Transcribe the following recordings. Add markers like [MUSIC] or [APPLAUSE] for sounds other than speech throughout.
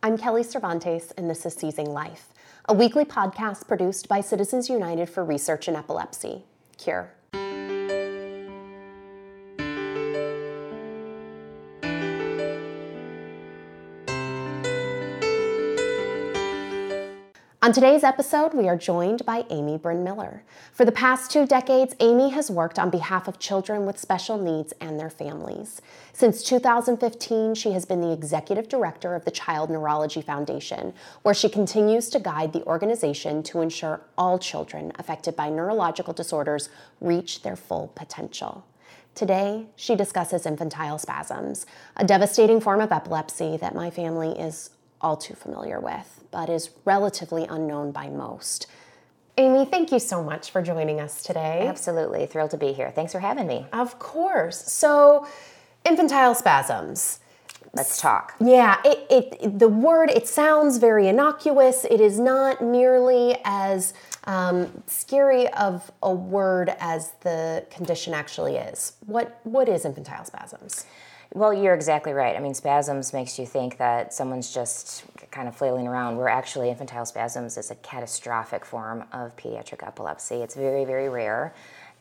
I'm Kelly Cervantes, and this is Seizing Life, a weekly podcast produced by Citizens United for Research in Epilepsy, CURE. On today's episode, we are joined by Amy Brin Miller. For the past two decades, Amy has worked on behalf of children with special needs and their families. Since 2015, she has been the executive director of the Child Neurology Foundation, where she continues to guide the organization to ensure all children affected by neurological disorders reach their full potential. Today, she discusses infantile spasms, a devastating form of epilepsy that my family is all too familiar with, but is relatively unknown by most. Amy, thank you so much for joining us today. Absolutely. Thrilled to be here. Thanks for having me. Of course. So, infantile spasms. Let's talk. Yeah, it, it, the word, it sounds very innocuous. It is not nearly as um, scary of a word as the condition actually is. What, what is infantile spasms? Well, you're exactly right. I mean, spasms makes you think that someone's just kind of flailing around, where actually infantile spasms is a catastrophic form of pediatric epilepsy. It's very, very rare,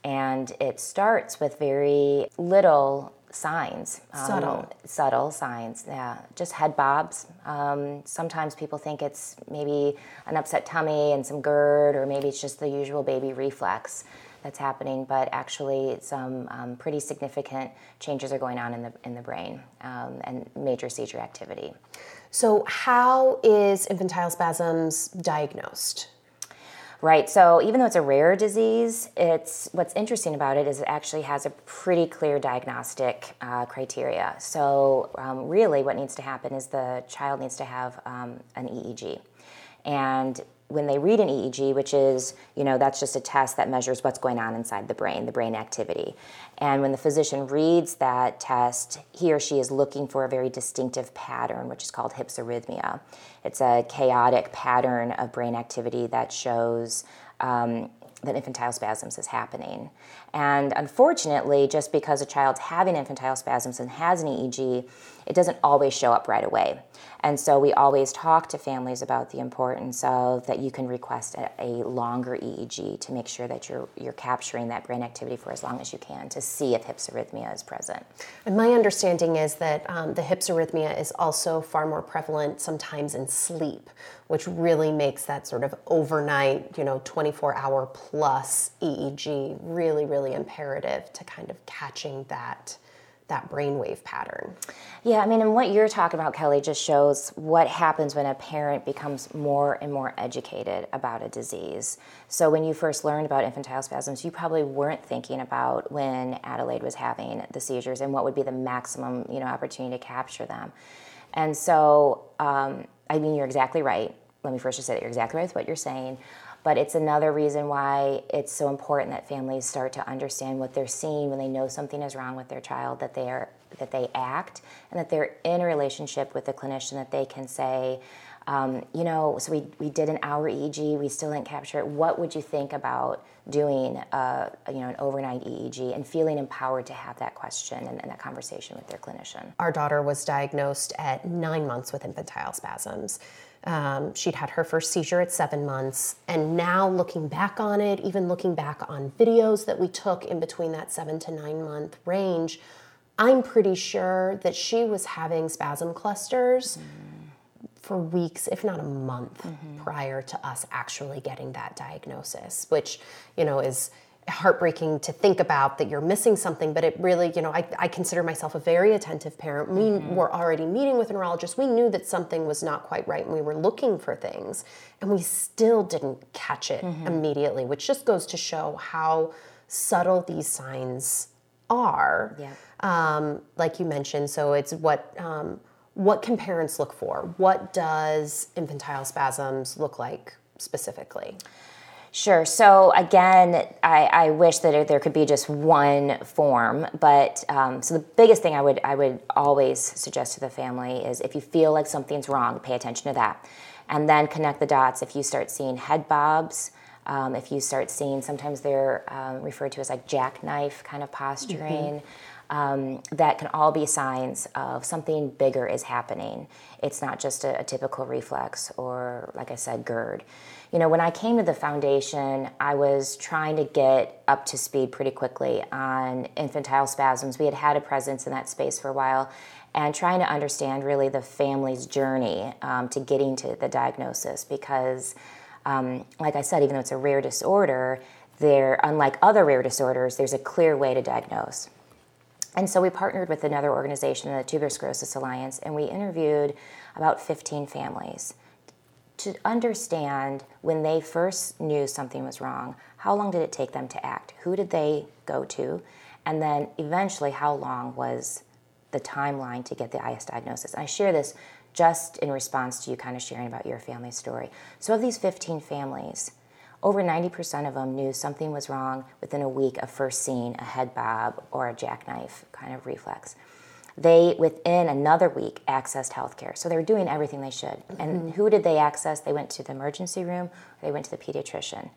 and it starts with very little signs. Subtle. Um, subtle signs, yeah. Just head bobs. Um, sometimes people think it's maybe an upset tummy and some GERD, or maybe it's just the usual baby reflex that's happening, but actually some um, pretty significant changes are going on in the in the brain um, and major seizure activity. So, how is infantile spasms diagnosed? Right. So even though it's a rare disease, it's what's interesting about it is it actually has a pretty clear diagnostic uh, criteria. So um, really, what needs to happen is the child needs to have um, an EEG, and when they read an EEG, which is, you know, that's just a test that measures what's going on inside the brain, the brain activity. And when the physician reads that test, he or she is looking for a very distinctive pattern, which is called hypsarrhythmia. It's a chaotic pattern of brain activity that shows um, that infantile spasms is happening. And unfortunately, just because a child's having infantile spasms and has an EEG, it doesn't always show up right away. And so we always talk to families about the importance of that you can request a, a, longer EEG to make sure that you're you're capturing that brain activity for as long as you can to see if hypsarrhythmia is present. And my understanding is that um, the hypsarrhythmia is also far more prevalent sometimes in sleep, which really makes that sort of overnight, you know, 24 hour plus EEG really, really imperative to kind of catching that that brainwave pattern. Yeah, I mean, and what you're talking about, Kelly, just shows what happens when a parent becomes more and more educated about a disease. So, when you first learned about infantile spasms, you probably weren't thinking about when Adelaide was having the seizures and what would be the maximum, you know, opportunity to capture them. And so, um, I mean, you're exactly right. Let me first just say that you're exactly right with what you're saying but it's another reason why it's so important that families start to understand what they're seeing when they know something is wrong with their child that they are that they act and that they're in a relationship with the clinician that they can say um, you know so we, we did an hour eeg we still didn't capture it what would you think about doing a, you know an overnight eeg and feeling empowered to have that question and, and that conversation with their clinician our daughter was diagnosed at nine months with infantile spasms um, she'd had her first seizure at seven months. And now, looking back on it, even looking back on videos that we took in between that seven to nine month range, I'm pretty sure that she was having spasm clusters mm. For weeks, if not a month, mm-hmm. prior to us actually getting that diagnosis, which, you know, is heartbreaking to think about that you're missing something, but it really, you know, I, I consider myself a very attentive parent. We mm-hmm. were already meeting with a neurologist. We knew that something was not quite right and we were looking for things, and we still didn't catch it mm-hmm. immediately, which just goes to show how subtle these signs are. Yeah. Um, like you mentioned, so it's what. Um, what can parents look for? What does infantile spasms look like specifically? Sure. So again, I, I, wish that there could be just one form, but um, so the biggest thing I would I would always suggest to the family is if you feel like something's wrong, pay attention to that, and then connect the dots. If you start seeing head bobs, um, if you start seeing sometimes they're um, referred to as like jackknife kind of posturing. Mm-hmm. Um, that can all be signs of something bigger is happening. It's not just a, a typical reflex or, like I said, GERD. You know, when I came to the foundation, I was trying to get up to speed pretty quickly on infantile spasms. We had had a presence in that space for a while and trying to understand really the family's journey um, to getting to the diagnosis because, um, like I said, even though it's a rare disorder, there, unlike other rare disorders, there's a clear way to diagnose. And so we partnered with another organization, the Tuberous Sclerosis Alliance, and we interviewed about 15 families to understand when they first knew something was wrong, how long did it take them to act? Who did they go to? And then eventually, how long was the timeline to get the IS diagnosis? I share this just in response to you kind of sharing about your family story. So, of these 15 families, over 90% of them knew something was wrong within a week of first seeing a head bob or a jackknife kind of reflex. They, within another week, accessed healthcare. So they were doing everything they should. Mm-hmm. And who did they access? They went to the emergency room, they went to the pediatrician.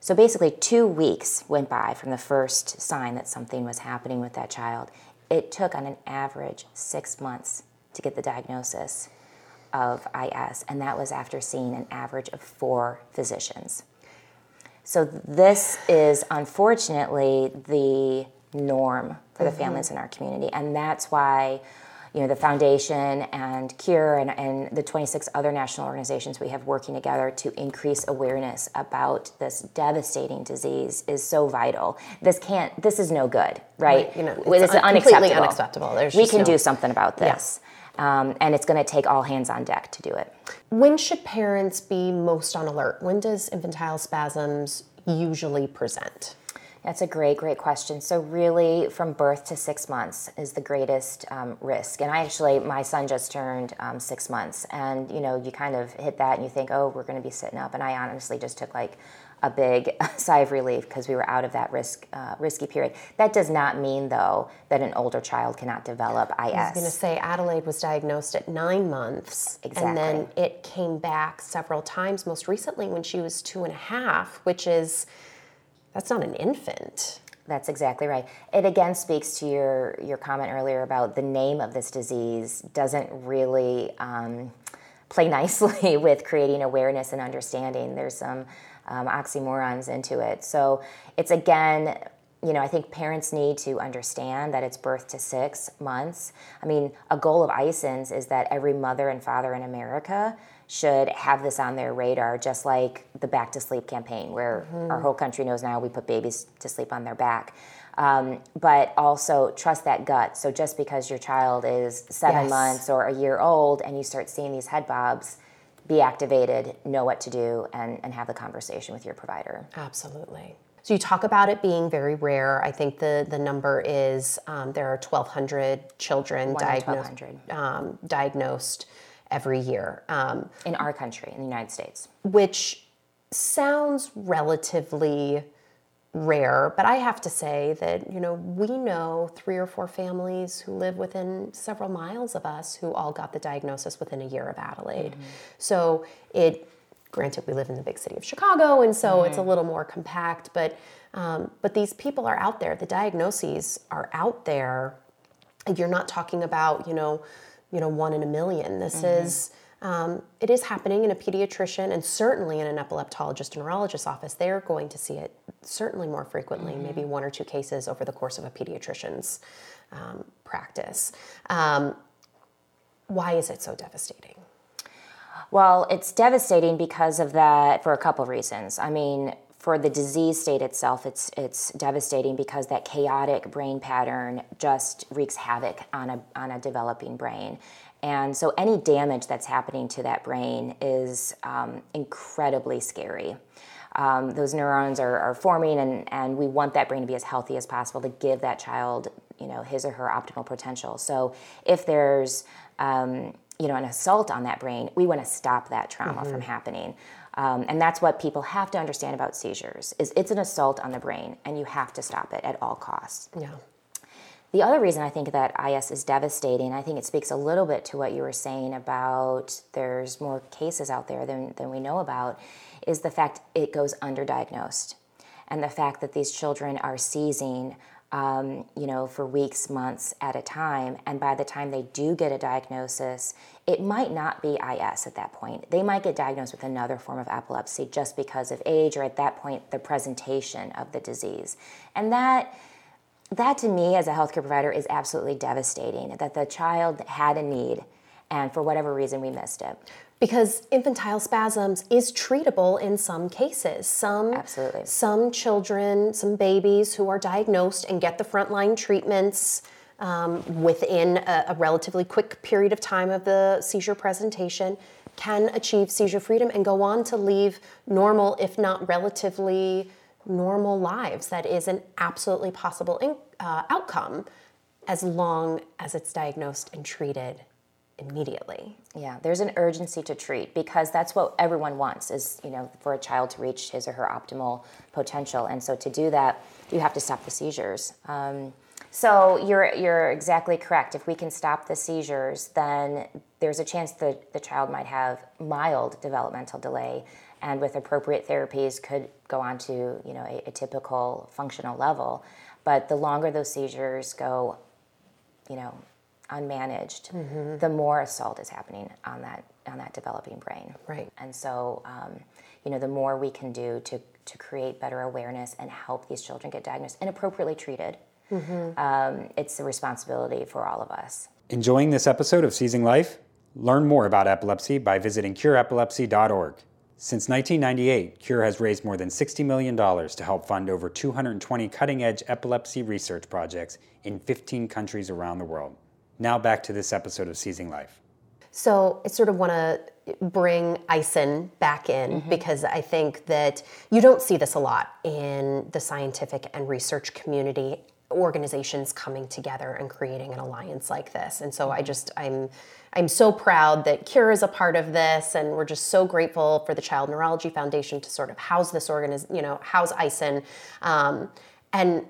So basically, two weeks went by from the first sign that something was happening with that child. It took, on an average, six months to get the diagnosis of IS, and that was after seeing an average of four physicians. So this is unfortunately the norm for the mm-hmm. families in our community, and that's why you know the foundation and cure and, and the 26 other national organizations we have working together to increase awareness about this devastating disease is so vital this can't this is no good right, right. you know it's, it's un- unacceptable, unacceptable. There's we can no... do something about this yeah. Um, and it's going to take all hands on deck to do it when should parents be most on alert? When does infantile spasms usually present? That's a great, great question. So, really, from birth to six months is the greatest um, risk. And I actually, my son just turned um, six months, and you know, you kind of hit that and you think, oh, we're going to be sitting up. And I honestly just took like a big [LAUGHS] sigh of relief because we were out of that risk uh, risky period. That does not mean though that an older child cannot develop IS. I was going to say Adelaide was diagnosed at nine months, exactly. and then it came back several times. Most recently, when she was two and a half, which is that's not an infant. That's exactly right. It again speaks to your your comment earlier about the name of this disease doesn't really um, play [LAUGHS] nicely with creating awareness and understanding. There's some um, oxymorons into it. So it's again, you know, I think parents need to understand that it's birth to six months. I mean, a goal of ISIN's is that every mother and father in America should have this on their radar, just like the Back to Sleep campaign, where mm-hmm. our whole country knows now we put babies to sleep on their back. Um, but also trust that gut. So just because your child is seven yes. months or a year old and you start seeing these head bobs, be activated, know what to do, and, and have the conversation with your provider. Absolutely. So you talk about it being very rare. I think the, the number is um, there are 1,200 children diagnosed, um, diagnosed every year. Um, in our country, in the United States. Which sounds relatively rare, but I have to say that, you know, we know three or four families who live within several miles of us who all got the diagnosis within a year of Adelaide. Mm-hmm. So it, granted, we live in the big city of Chicago, and so mm-hmm. it's a little more compact, but um, but these people are out there. The diagnoses are out there. You're not talking about, you know, you know, one in a million. This mm-hmm. is um, it is happening in a pediatrician and certainly in an epileptologist and neurologist office. They're going to see it certainly more frequently, mm-hmm. maybe one or two cases over the course of a pediatrician's um, practice. Um, why is it so devastating? Well, it's devastating because of that for a couple of reasons. I mean, for the disease state itself, it's it's devastating because that chaotic brain pattern just wreaks havoc on a on a developing brain. And so any damage that's happening to that brain is um, incredibly scary. Um, those neurons are, are, forming, and, and we want that brain to be as healthy as possible to give that child, you know, his or her optimal potential. So if there's, um, you know, an assault on that brain, we want to stop that trauma mm-hmm. from happening. Um, and that's what people have to understand about seizures: is it's an assault on the brain, and you have to stop it at all costs. Yeah. The other reason I think that IS is devastating, I think it speaks a little bit to what you were saying about there's more cases out there than, than we know about, is the fact it goes underdiagnosed. And the fact that these children are seizing um, you know, for weeks, months at a time. And by the time they do get a diagnosis, it might not be IS at that point. They might get diagnosed with another form of epilepsy just because of age or at that point the presentation of the disease. And that that to me as a healthcare provider is absolutely devastating that the child had a need and for whatever reason we missed it because infantile spasms is treatable in some cases. Some Absolutely. some children, some babies who are diagnosed and get the frontline treatments um, within a, a, relatively quick period of time of the seizure presentation can achieve seizure freedom and go on to leave normal, if not relatively normal lives. That is an absolutely possible in, uh, outcome as long as it's diagnosed and treated immediately. Yeah, there's an urgency to treat because that's what everyone wants is, you know, for a child to reach his or her optimal potential. And so to do that, you have to stop the seizures. Um, so you're you're exactly correct. If we can stop the seizures, then there's a chance that the child might have mild developmental delay and with appropriate therapies could go on to, you know, a, a typical functional level. But the longer those seizures go, you know, unmanaged, mm-hmm. the more assault is happening on that on that developing brain. Right. And so, um, you know, the more we can do to to create better awareness and help these children get diagnosed and appropriately treated, mm-hmm. um, it's a responsibility for all of us. Enjoying this episode of Seizing Life? Learn more about epilepsy by visiting cureepilepsy.org. Since 1998, Cure has raised more than $60 million to help fund over 220 cutting edge epilepsy research projects in 15 countries around the world. Now back to this episode of Seizing Life. So I sort of want to bring ISIN back in mm-hmm. because I think that you don't see this a lot in the scientific and research community organizations coming together and creating an alliance like this. And so I just I'm I'm so proud that Cure is a part of this, and we're just so grateful for the Child Neurology Foundation to sort of house this organiz, you know, house ISIN. Um, and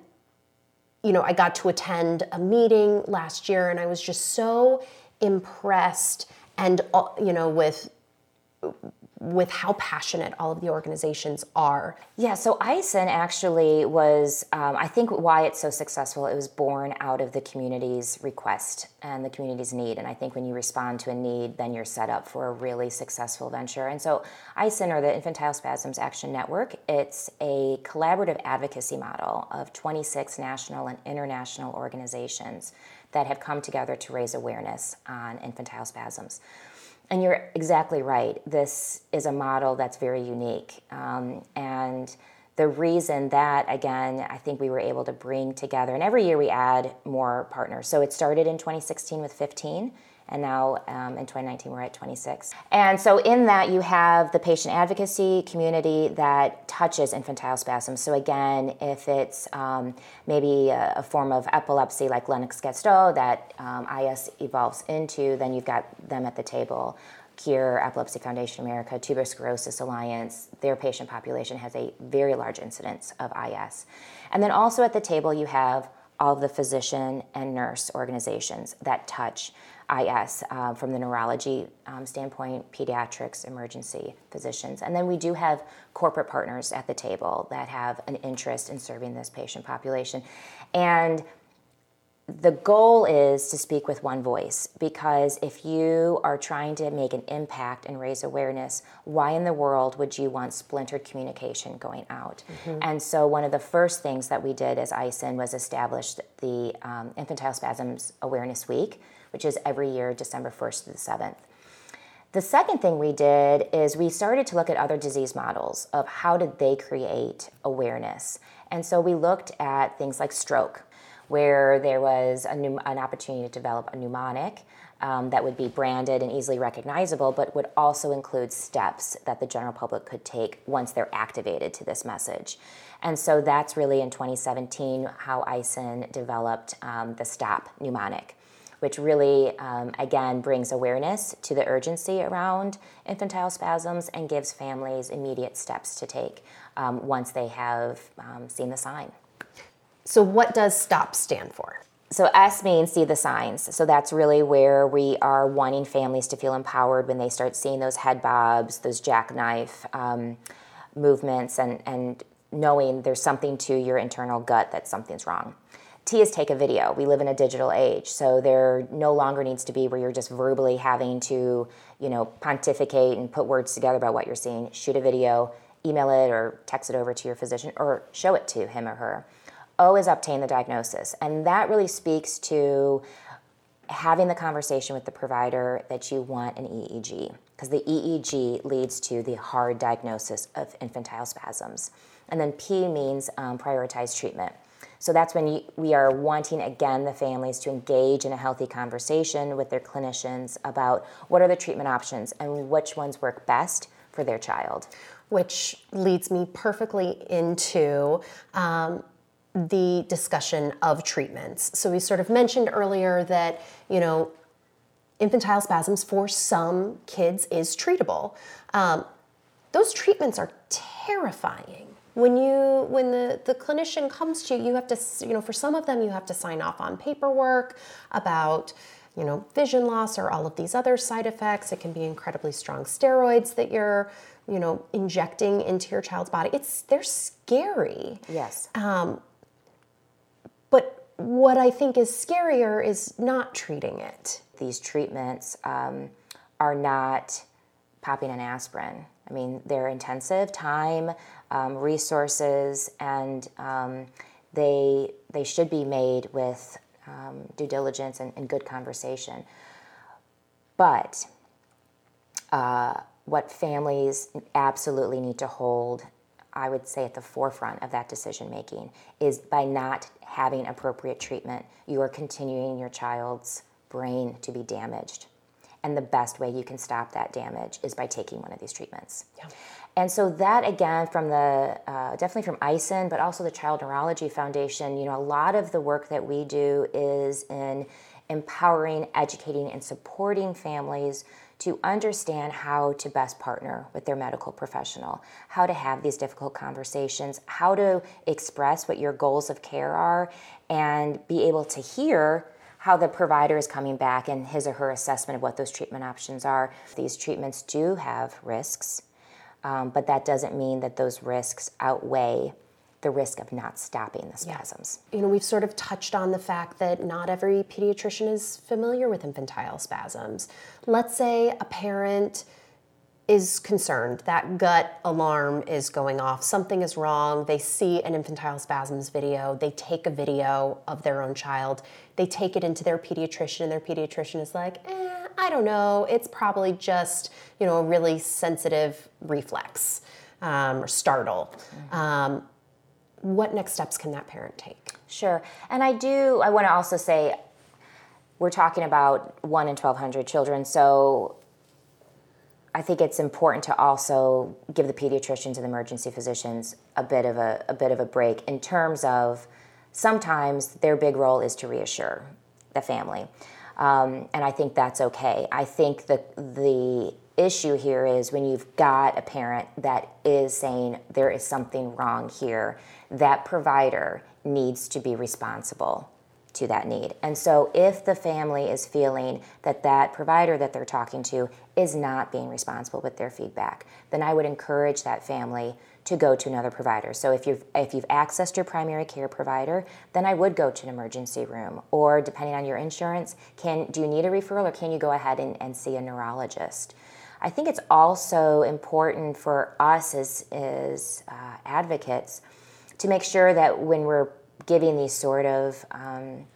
you know, I got to attend a meeting last year and I was just so impressed and uh, you know with with how passionate all of the organizations are. Yeah, so ISIN actually was, um, I think, why it's so successful. It was born out of the community's request and the community's need. And I think when you respond to a need, then you're set up for a really successful venture. And so, ISIN, or the Infantile Spasms Action Network, it's a collaborative advocacy model of 26 national and international organizations that have come together to raise awareness on infantile spasms. And you're exactly right. This is a model that's very unique. Um, and the reason that, again, I think we were able to bring together, and every year we add more partners. So it started in 2016 with 15, and now um, in 2019 we're at 26 and so in that you have the patient advocacy community that touches infantile spasms. So again if it's um, maybe a, a, form of epilepsy like lennox-gastaut that um, is evolves into then you've got them at the table. Cure, Epilepsy Foundation America, Tuberous Sclerosis Alliance, their patient population has a very large incidence of IS. And then also at the table, you have all of the physician and nurse organizations that touch IS uh, from the neurology um, standpoint, pediatrics, emergency physicians. And then we do have corporate partners at the table that have an interest in serving this patient population. And the goal is to speak with one voice because if you are trying to make an impact and raise awareness, why in the world would you want splintered communication going out? Mm-hmm. And so, one of the first things that we did as ISIN was establish the um, Infantile Spasms Awareness Week, which is every year, December 1st to the 7th. The second thing we did is we started to look at other disease models of how did they create awareness. And so we looked at things like stroke, where there was an opportunity to develop a mnemonic um, that would be branded and easily recognizable, but would also include steps that the general public could take once they're activated to this message. And so that's really in 2017 how ISIN developed um, the STOP mnemonic, which really, um, again, brings awareness to the urgency around infantile spasms and gives families immediate steps to take um, once they have um, seen the sign. So, what does STOP stand for? So, S means see the signs. So, that's really where we are wanting families to feel empowered when they start seeing those head bobs, those jackknife um, movements, and, and knowing there's something to your internal gut that something's wrong. T is take a video. We live in a digital age, so there no longer needs to be where you're just verbally having to, you know, pontificate and put words together about what you're seeing. Shoot a video, email it or text it over to your physician or show it to him or her. O is obtain the diagnosis, and that really speaks to having the conversation with the provider that you want an EEG because the EEG leads to the hard diagnosis of infantile spasms. And then P means um, prioritize treatment. So that's when we are wanting, again, the families to engage in a healthy conversation with their clinicians about what are the treatment options and which ones work best for their child. Which leads me perfectly into um, the discussion of treatments. So we sort of mentioned earlier that, you know, infantile spasms for some kids is treatable. Um, those treatments are terrifying when you when the, the clinician comes to you you have to you know for some of them you have to sign off on paperwork about you know vision loss or all of these other side effects. It can be incredibly strong steroids that you're you know injecting into your child's body. It's they're scary. Yes. Um, but what i think is scarier is not treating it. These treatments um, are not popping an aspirin I mean, they're intensive time, um, resources, and um, they they should be made with um, due diligence and, and, good conversation. But uh, what families absolutely need to hold, I would say, at the forefront of that decision making is by not having appropriate treatment, you are continuing your child's brain to be damaged. And the best way you can stop that damage is by taking one of these treatments. Yeah. And so that again, from the uh, definitely from ISIN, but also the Child Neurology Foundation, you know, a lot of the work that we do is in empowering, educating, and supporting families to understand how to best partner with their medical professional, how to have these difficult conversations, how to express what your goals of care are, and be able to hear how the provider is coming back and his or her assessment of what those treatment options are. These treatments do have risks, um, but that doesn't mean that those risks outweigh the risk of not stopping the spasms. Yeah. You know, we've sort of touched on the fact that not every pediatrician is familiar with infantile spasms. Let's say a parent is concerned. That gut alarm is going off. Something is wrong. They see an infantile spasms video. They take a video of their own child. They take it into their pediatrician, and their pediatrician is like, eh, I don't know. It's probably just, you know, a really sensitive reflex um, or startle. Mm-hmm. Um, what next steps can that parent take? Sure. And I do, I want to also say, we're talking about 1 in 1,200 children. So I think it's important to also give the pediatricians and the emergency physicians a bit of a, a bit of a break in terms of sometimes their big role is to reassure the family. Um, and I think that's okay. I think that the issue here is when you've got a parent that is saying there is something wrong here, that provider needs to be responsible to that need. And so if the family is feeling that that provider that they're talking to is not being responsible with their feedback, then I would encourage that family to go to another provider. So if you've if you've accessed your primary care provider, then I would go to an emergency room. Or depending on your insurance, can do you need a referral or can you go ahead and, and see a neurologist? I think it's also important for us as, as uh, advocates to make sure that when we're giving these sort of um,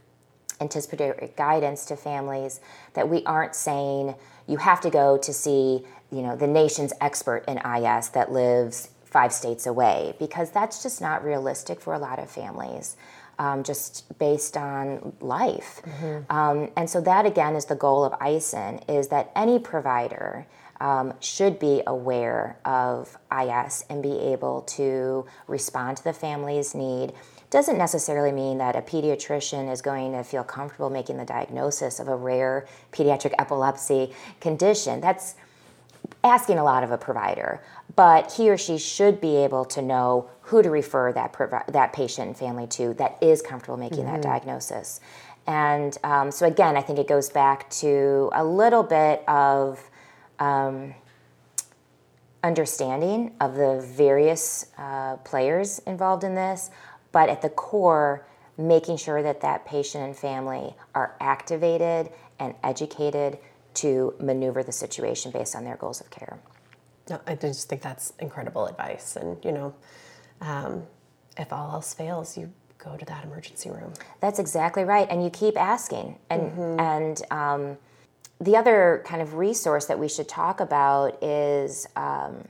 anticipatory guidance to families that we aren't saying you have to go to see you know the nation's expert in IS that lives five states away because that's just not realistic for a lot of families. Um, just based on life. Mm-hmm. Um, and so that again is the goal of ISIN is that any provider um, should be aware of IS and be able to respond to the family's need doesn't necessarily mean that a pediatrician is going to feel comfortable making the diagnosis of a rare pediatric epilepsy condition. That's asking a lot of a provider, but he or she should be able to know who to refer that provi- that patient and family to that is comfortable making mm-hmm. that diagnosis. And um, so again, I think it goes back to a little bit of um, understanding of the various uh, players involved in this, but at the core, making sure that that patient and family are activated and educated to maneuver the situation based on their goals of care. No, I just think that's incredible advice. And, you know, um, if all else fails, you go to that emergency room. That's exactly right. And you keep asking. And, mm-hmm. and um, the other kind of resource that we should talk about is um,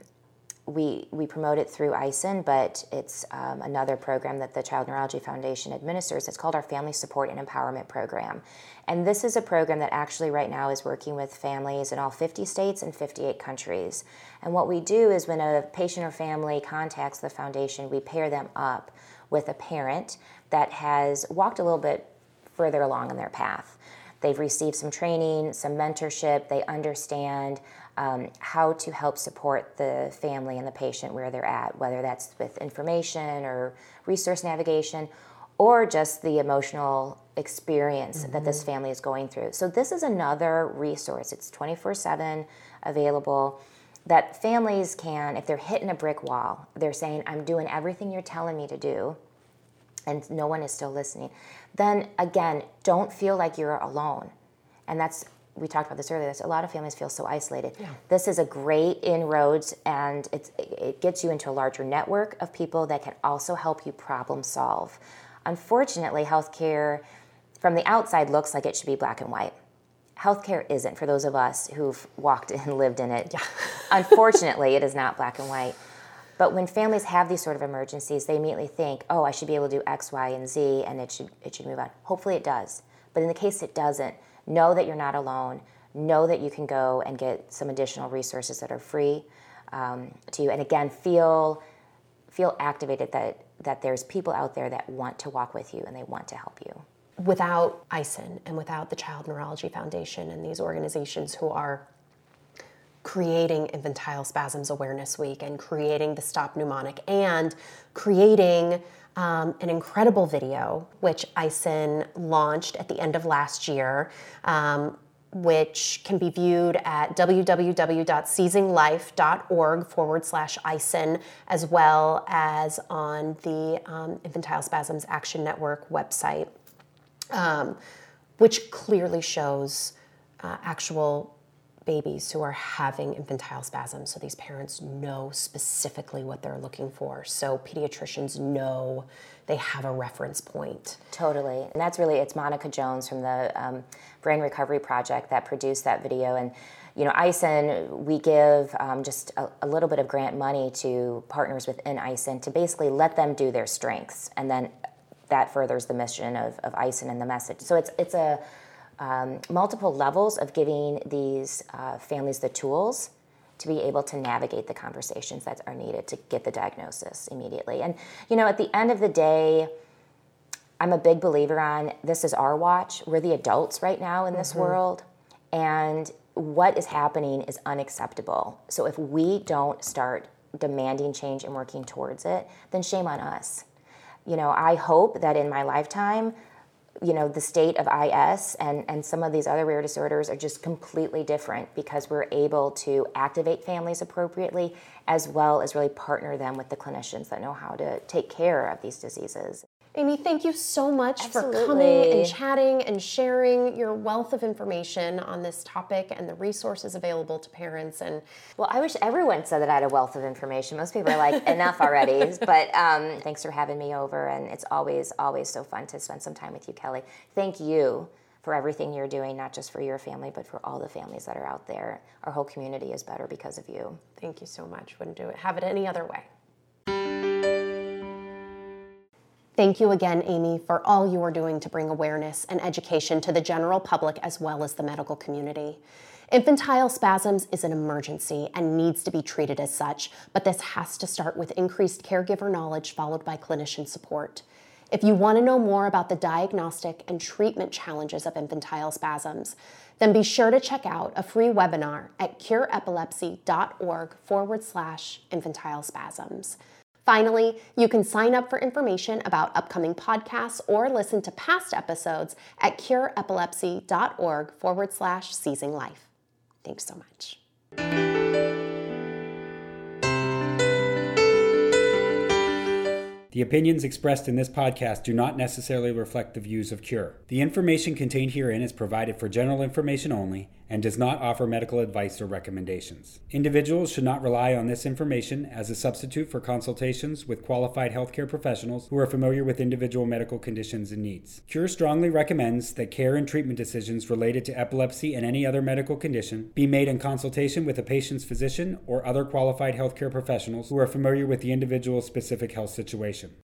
we, we promote it through ISIN, but it's um, another program that the Child Neurology Foundation administers. It's called our Family Support and Empowerment Program. And this is a program that actually right now is working with families in all 50 states and 58 countries. And what we do is when a patient or family contacts the foundation, we pair them up with a parent that has walked a little bit further along in their path. They've received some training, some mentorship, they understand um, how to help support the family and the patient where they're at, whether that's with information or resource navigation or just the emotional experience mm-hmm. that this mm-hmm. family is going through. So, this is another resource. It's 24 7 available that families can, if they're hitting a brick wall, they're saying, I'm doing everything you're telling me to do, and no one is still listening, then again, don't feel like you're alone. And that's, we talked about this earlier, a lot of families feel so isolated. Yeah. This is a great inroads, and it gets you into a larger network of people that can also help you problem solve. Unfortunately, healthcare from the outside looks like it should be black and white. Healthcare isn't for those of us who've walked [LAUGHS] and lived in it. Yeah. [LAUGHS] Unfortunately, it is not black and white. But when families have these sort of emergencies, they immediately think, "Oh, I should be able to do X, Y, and Z, and it should it should move on." Hopefully, it does. But in the case it doesn't, know that you're not alone. Know that you can go and get some additional resources that are free um, to you. And again, feel feel activated that that there's people out there that want to walk with you and they want to help you. Without ISIN and without the Child Neurology Foundation and these organizations who are creating infantile spasms awareness week and creating the stop mnemonic and creating um, an incredible video which ISIN launched at the end of last year um, which can be viewed at www.seizinglife.org forward slash ISIN, as well as on the um, Infantile Spasms Action Network website, um, which clearly shows uh, actual babies who are having infantile spasms. So these parents know specifically what they're looking for. So pediatricians know they have a reference point. Totally. And that's really, it's Monica Jones from the um, Brain Recovery Project that produced that video. And you know, ISIN, we give um, just a, a, little bit of grant money to partners within ISIN to basically let them do their strengths, and then that furthers the mission of, of ISIN and the message. So it's it's a um, multiple levels of giving these uh, families the tools to be able to navigate the conversations that are needed to get the diagnosis immediately. And, you know, at the end of the day, I'm a big believer on this is our watch. We're the adults right now in this mm-hmm. world. And what is happening is unacceptable. So if we don't start demanding change and working towards it, then shame on us. You know, I hope that in my lifetime, you know the state of is and, and some of these other rare disorders are just completely different because we're able to activate families appropriately as well as really partner them with the clinicians that know how to take care of these diseases Amy, thank you so much Absolutely. for coming and chatting and sharing your wealth of information on this topic and the resources available to parents. And well, I wish everyone said that I had a wealth of information. Most people are like, [LAUGHS] enough already. But um, thanks for having me over, and it's always, always so fun to spend some time with you, Kelly. Thank you for everything you're doing, not just for your family, but for all the families that are out there. Our whole community is better because of you. Thank you so much. Wouldn't do it. Have it any other way. Thank you again, Amy, for all you are doing to bring awareness and education to the general public as well as the medical community. Infantile spasms is an emergency and needs to be treated as such, but this has to start with increased caregiver knowledge followed by clinician support. If you want to know more about the diagnostic and treatment challenges of infantile spasms, then be sure to check out a free webinar at cureepilepsy.org forward slash infantile spasms. Finally, you can sign up for information about upcoming podcasts or listen to past episodes at cureepilepsy.org forward slash seizing life. Thanks so much. The opinions expressed in this podcast do not necessarily reflect the views of Cure. The information contained herein is provided for general information only and does not offer medical advice or recommendations. Individuals should not rely on this information as a substitute for consultations with qualified healthcare professionals who are familiar with individual medical conditions and needs. Cure strongly recommends that care and treatment decisions related to epilepsy and any other medical condition be made in consultation with a patient's physician or other qualified healthcare professionals who are familiar with the individual's specific health situation.